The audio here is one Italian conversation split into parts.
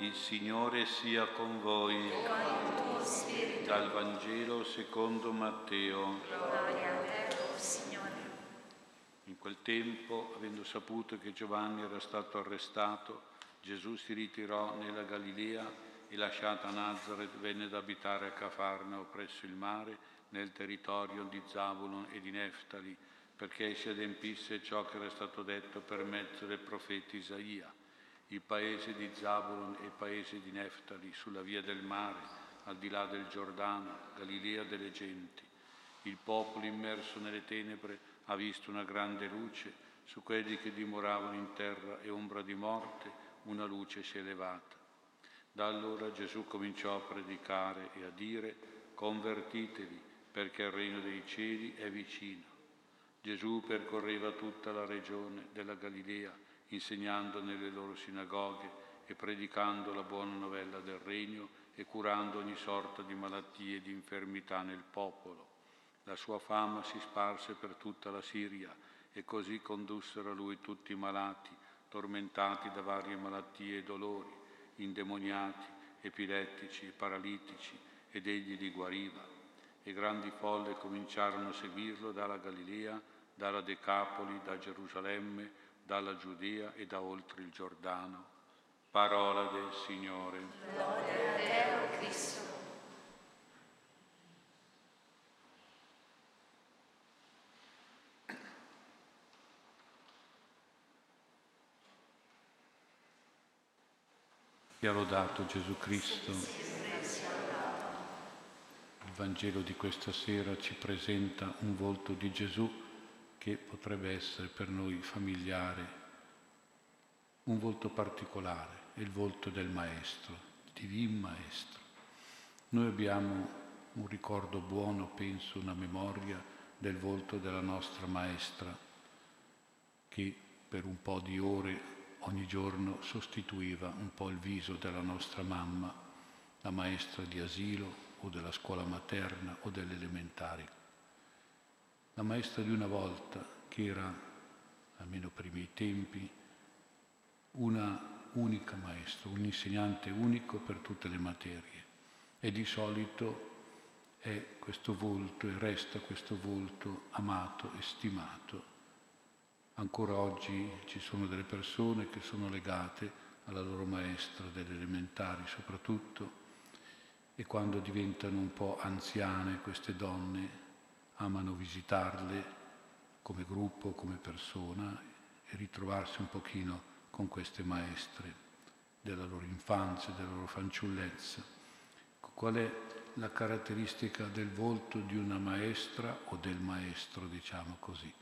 Il Signore sia con voi. Dal Vangelo secondo Matteo. Gloria a te, oh Signore. In quel tempo, avendo saputo che Giovanni era stato arrestato, Gesù si ritirò nella Galilea e lasciata Nazareth venne ad abitare a Cafarnao presso il mare nel territorio di Zabulon e di Neftali, perché si adempisse ciò che era stato detto per mezzo del profeta Isaia il paese di Zabulon e il paese di Neftali, sulla via del mare, al di là del Giordano, Galilea delle genti. Il popolo immerso nelle tenebre ha visto una grande luce, su quelli che dimoravano in terra e ombra di morte, una luce si è elevata. Da allora Gesù cominciò a predicare e a dire, convertitevi, perché il regno dei cieli è vicino. Gesù percorreva tutta la regione della Galilea, insegnando nelle loro sinagoghe e predicando la buona novella del regno e curando ogni sorta di malattie e di infermità nel popolo. La sua fama si sparse per tutta la Siria e così condussero a lui tutti i malati, tormentati da varie malattie e dolori, indemoniati, epilettici e paralitici, ed egli li guariva. E grandi folle cominciarono a seguirlo dalla Galilea, dalla Decapoli, da Gerusalemme, dalla Giudea e da oltre il Giordano. Parola del Signore. Gloria a te, o Cristo. Sia lodato Gesù Cristo. Il Vangelo di questa sera ci presenta un volto di Gesù che potrebbe essere per noi familiare, un volto particolare, è il volto del Maestro, Divin Maestro. Noi abbiamo un ricordo buono, penso, una memoria del volto della nostra Maestra, che per un po' di ore ogni giorno sostituiva un po' il viso della nostra mamma, la maestra di asilo o della scuola materna o delle elementari la maestra di una volta, che era, almeno per i miei tempi, una unica maestra, un insegnante unico per tutte le materie. E di solito è questo volto e resta questo volto amato e stimato. Ancora oggi ci sono delle persone che sono legate alla loro maestra, delle elementari soprattutto, e quando diventano un po' anziane queste donne amano visitarle come gruppo, come persona e ritrovarsi un pochino con queste maestre della loro infanzia, della loro fanciullezza. Qual è la caratteristica del volto di una maestra o del maestro, diciamo così?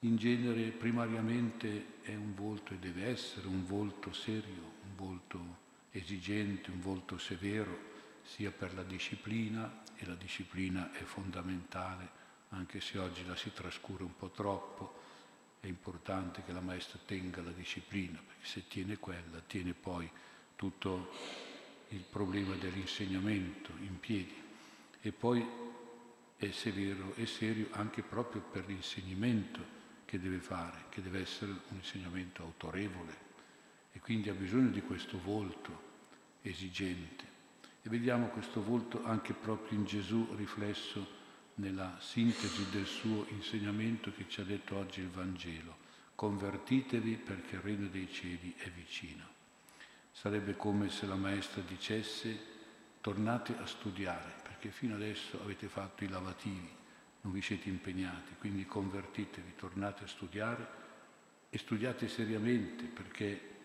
In genere primariamente è un volto e deve essere un volto serio, un volto esigente, un volto severo, sia per la disciplina e la disciplina è fondamentale, anche se oggi la si trascura un po' troppo, è importante che la maestra tenga la disciplina, perché se tiene quella, tiene poi tutto il problema dell'insegnamento in piedi. E poi è severo e serio anche proprio per l'insegnamento che deve fare, che deve essere un insegnamento autorevole e quindi ha bisogno di questo volto esigente. Vediamo questo volto anche proprio in Gesù riflesso nella sintesi del suo insegnamento che ci ha detto oggi il Vangelo. Convertitevi perché il regno dei cieli è vicino. Sarebbe come se la maestra dicesse tornate a studiare perché fino adesso avete fatto i lavativi, non vi siete impegnati, quindi convertitevi, tornate a studiare e studiate seriamente perché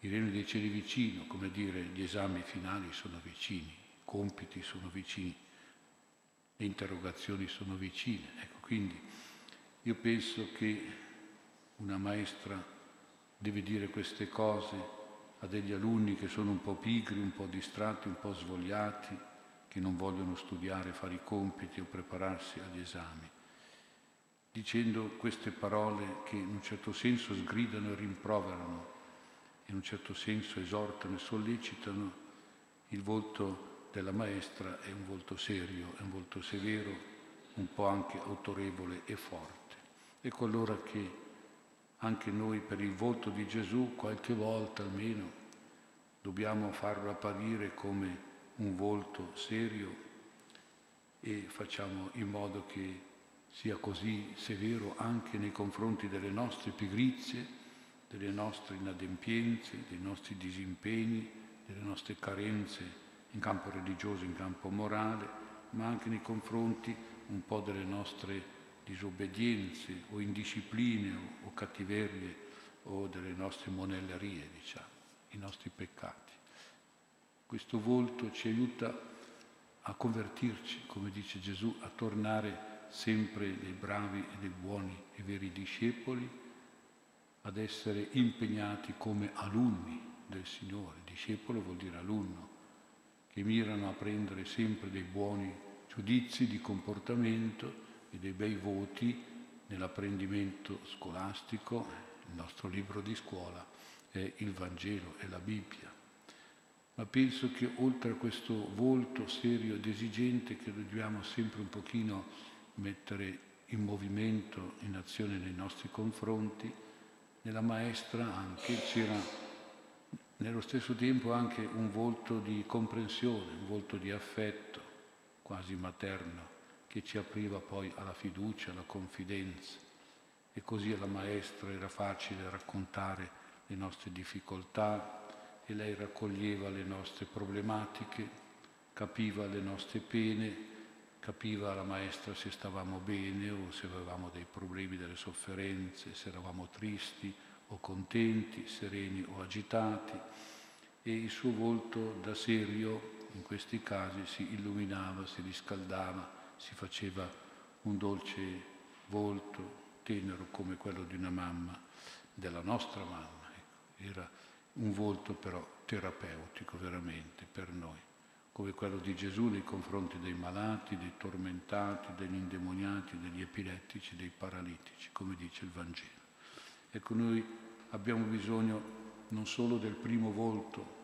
dei cieli vicino, come dire, gli esami finali sono vicini, i compiti sono vicini, le interrogazioni sono vicine. Ecco, quindi io penso che una maestra deve dire queste cose a degli alunni che sono un po' pigri, un po' distratti, un po' svogliati, che non vogliono studiare, fare i compiti o prepararsi agli esami, dicendo queste parole che in un certo senso sgridano e rimproverano in un certo senso esortano e sollecitano, il volto della maestra è un volto serio, è un volto severo, un po' anche autorevole e forte. Ecco allora che anche noi per il volto di Gesù qualche volta almeno dobbiamo farlo apparire come un volto serio e facciamo in modo che sia così severo anche nei confronti delle nostre pigrizie, delle nostre inadempienze, dei nostri disimpegni, delle nostre carenze in campo religioso, in campo morale, ma anche nei confronti un po' delle nostre disobbedienze o indiscipline o, o cattiverie o delle nostre monellerie, diciamo, i nostri peccati. Questo volto ci aiuta a convertirci, come dice Gesù, a tornare sempre dei bravi e dei buoni e veri discepoli, ad essere impegnati come alunni del Signore. Discepolo vuol dire alunno, che mirano a prendere sempre dei buoni giudizi di comportamento e dei bei voti nell'apprendimento scolastico, il nostro libro di scuola è il Vangelo, è la Bibbia. Ma penso che oltre a questo volto serio ed esigente che dobbiamo sempre un pochino mettere in movimento, in azione nei nostri confronti, nella maestra anche c'era nello stesso tempo anche un volto di comprensione, un volto di affetto quasi materno che ci apriva poi alla fiducia, alla confidenza. E così alla maestra era facile raccontare le nostre difficoltà e lei raccoglieva le nostre problematiche, capiva le nostre pene, capiva la maestra se stavamo bene o se avevamo dei problemi, delle sofferenze, se eravamo tristi o contenti, sereni o agitati e il suo volto da serio in questi casi si illuminava, si riscaldava si faceva un dolce volto tenero come quello di una mamma, della nostra mamma. Ecco. Era un volto però terapeutico veramente per noi, come quello di Gesù nei confronti dei malati, dei tormentati, degli indemoniati, degli epilettici, dei paralitici, come dice il Vangelo. Ecco, noi abbiamo bisogno non solo del primo volto,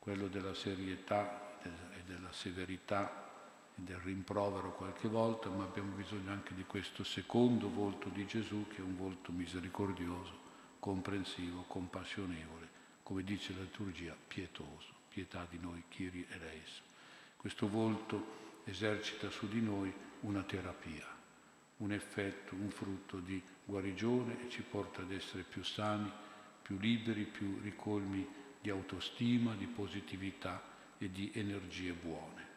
quello della serietà e della severità del rimprovero qualche volta, ma abbiamo bisogno anche di questo secondo volto di Gesù che è un volto misericordioso, comprensivo, compassionevole, come dice la liturgia, pietoso, pietà di noi, Kyrie eleis. Questo volto esercita su di noi una terapia, un effetto, un frutto di guarigione e ci porta ad essere più sani, più liberi, più ricolmi di autostima, di positività e di energie buone.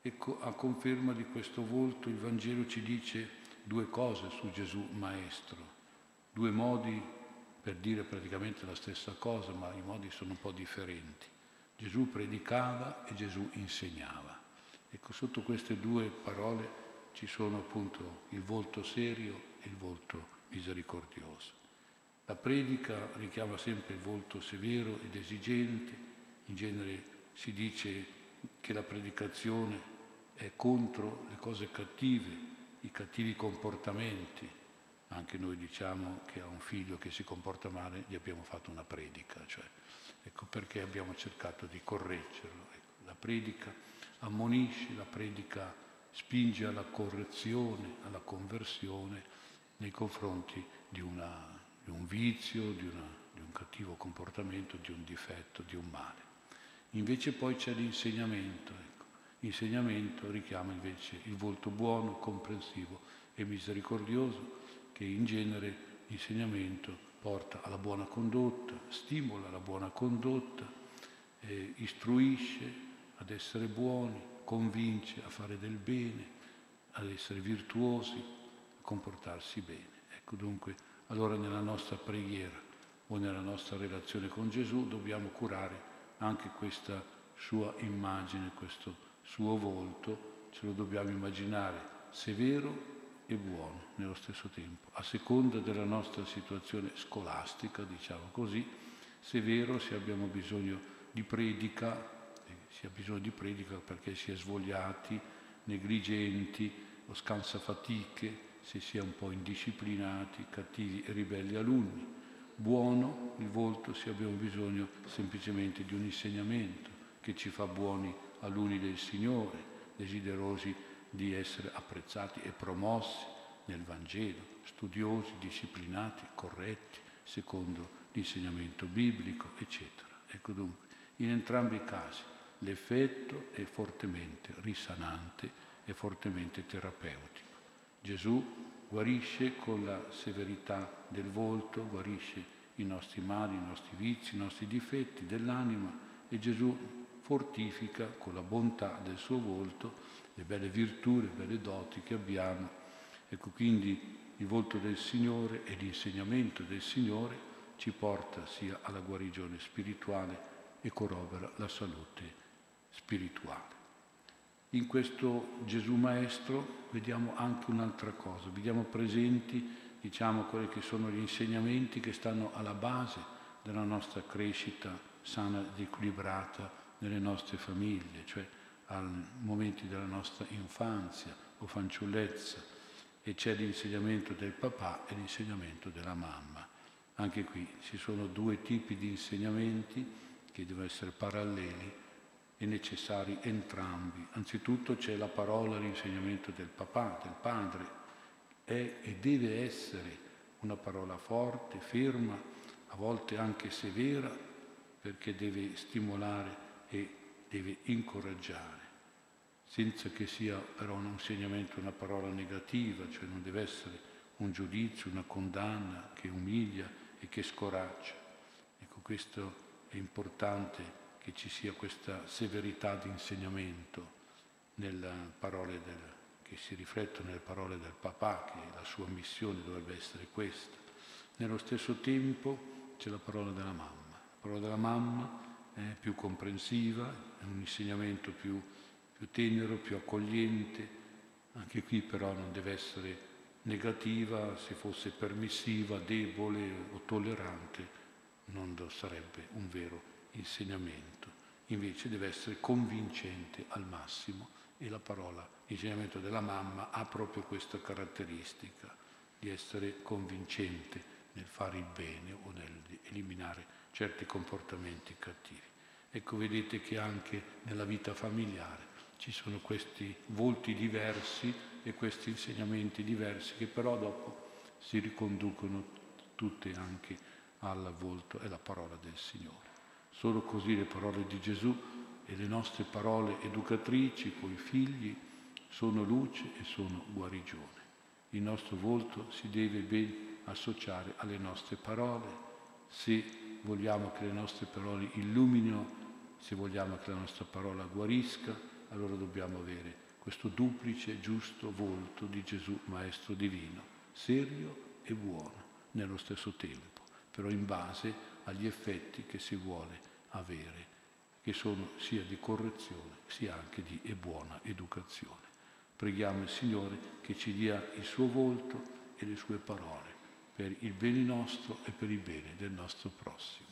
Ecco, a conferma di questo volto il Vangelo ci dice due cose su Gesù Maestro, due modi per dire praticamente la stessa cosa, ma i modi sono un po' differenti. Gesù predicava e Gesù insegnava. Ecco, sotto queste due parole ci sono appunto il volto serio e il volto misericordioso. La predica richiama sempre il volto severo ed esigente, in genere si dice che la predicazione è contro le cose cattive, i cattivi comportamenti. Anche noi diciamo che a un figlio che si comporta male gli abbiamo fatto una predica, cioè, ecco perché abbiamo cercato di correggerlo. Ecco, la predica ammonisce, la predica spinge alla correzione, alla conversione nei confronti di, una, di un vizio, di, una, di un cattivo comportamento, di un difetto, di un male. Invece poi c'è l'insegnamento. Ecco. L'insegnamento richiama invece il volto buono, comprensivo e misericordioso che in genere l'insegnamento porta alla buona condotta, stimola la buona condotta, eh, istruisce ad essere buoni, convince a fare del bene, ad essere virtuosi, a comportarsi bene. Ecco dunque, allora nella nostra preghiera o nella nostra relazione con Gesù dobbiamo curare anche questa sua immagine, questo suo volto ce lo dobbiamo immaginare severo e buono nello stesso tempo, a seconda della nostra situazione scolastica, diciamo così, severo se abbiamo bisogno di predica, eh, si ha bisogno di predica perché si è svogliati, negligenti o scansafatiche, se si è un po' indisciplinati, cattivi e ribelli alunni. Buono il volto se abbiamo bisogno semplicemente di un insegnamento che ci fa buoni alunni del Signore, desiderosi di essere apprezzati e promossi nel Vangelo, studiosi, disciplinati, corretti, secondo l'insegnamento biblico, eccetera. Ecco dunque, In entrambi i casi l'effetto è fortemente risanante e fortemente terapeutico. Gesù guarisce con la severità del volto, guarisce i nostri mali, i nostri vizi, i nostri difetti dell'anima e Gesù fortifica con la bontà del suo volto le belle virtù, le belle doti che abbiamo. Ecco quindi il volto del Signore e l'insegnamento del Signore ci porta sia alla guarigione spirituale e corrobera la salute spirituale. In questo Gesù Maestro vediamo anche un'altra cosa, vediamo presenti diciamo quelli che sono gli insegnamenti che stanno alla base della nostra crescita sana ed equilibrata nelle nostre famiglie, cioè ai momenti della nostra infanzia o fanciullezza e c'è l'insegnamento del papà e l'insegnamento della mamma. Anche qui ci sono due tipi di insegnamenti che devono essere paralleli e necessari entrambi. Anzitutto c'è la parola, l'insegnamento del papà, del padre, è e deve essere una parola forte, ferma, a volte anche severa, perché deve stimolare e deve incoraggiare, senza che sia però un insegnamento, una parola negativa, cioè non deve essere un giudizio, una condanna che umilia e che scoraggia. Ecco, questo è importante che ci sia questa severità di insegnamento del, che si riflettono nelle parole del papà, che la sua missione dovrebbe essere questa. Nello stesso tempo c'è la parola della mamma. La parola della mamma è più comprensiva, è un insegnamento più, più tenero, più accogliente. Anche qui però non deve essere negativa, se fosse permissiva, debole o tollerante non sarebbe un vero insegnamento. Invece deve essere convincente al massimo e la parola l'insegnamento della mamma ha proprio questa caratteristica di essere convincente nel fare il bene o nell'eliminare certi comportamenti cattivi. Ecco, vedete che anche nella vita familiare ci sono questi volti diversi e questi insegnamenti diversi che però dopo si riconducono tutte anche al volto e alla parola del Signore. Solo così le parole di Gesù e le nostre parole educatrici con i figli sono luce e sono guarigione. Il nostro volto si deve ben associare alle nostre parole. Se vogliamo che le nostre parole illuminino, se vogliamo che la nostra parola guarisca, allora dobbiamo avere questo duplice giusto volto di Gesù Maestro Divino, serio e buono nello stesso tempo, però in base agli effetti che si vuole avere, che sono sia di correzione sia anche di buona educazione. Preghiamo il Signore che ci dia il suo volto e le sue parole per il bene nostro e per il bene del nostro prossimo.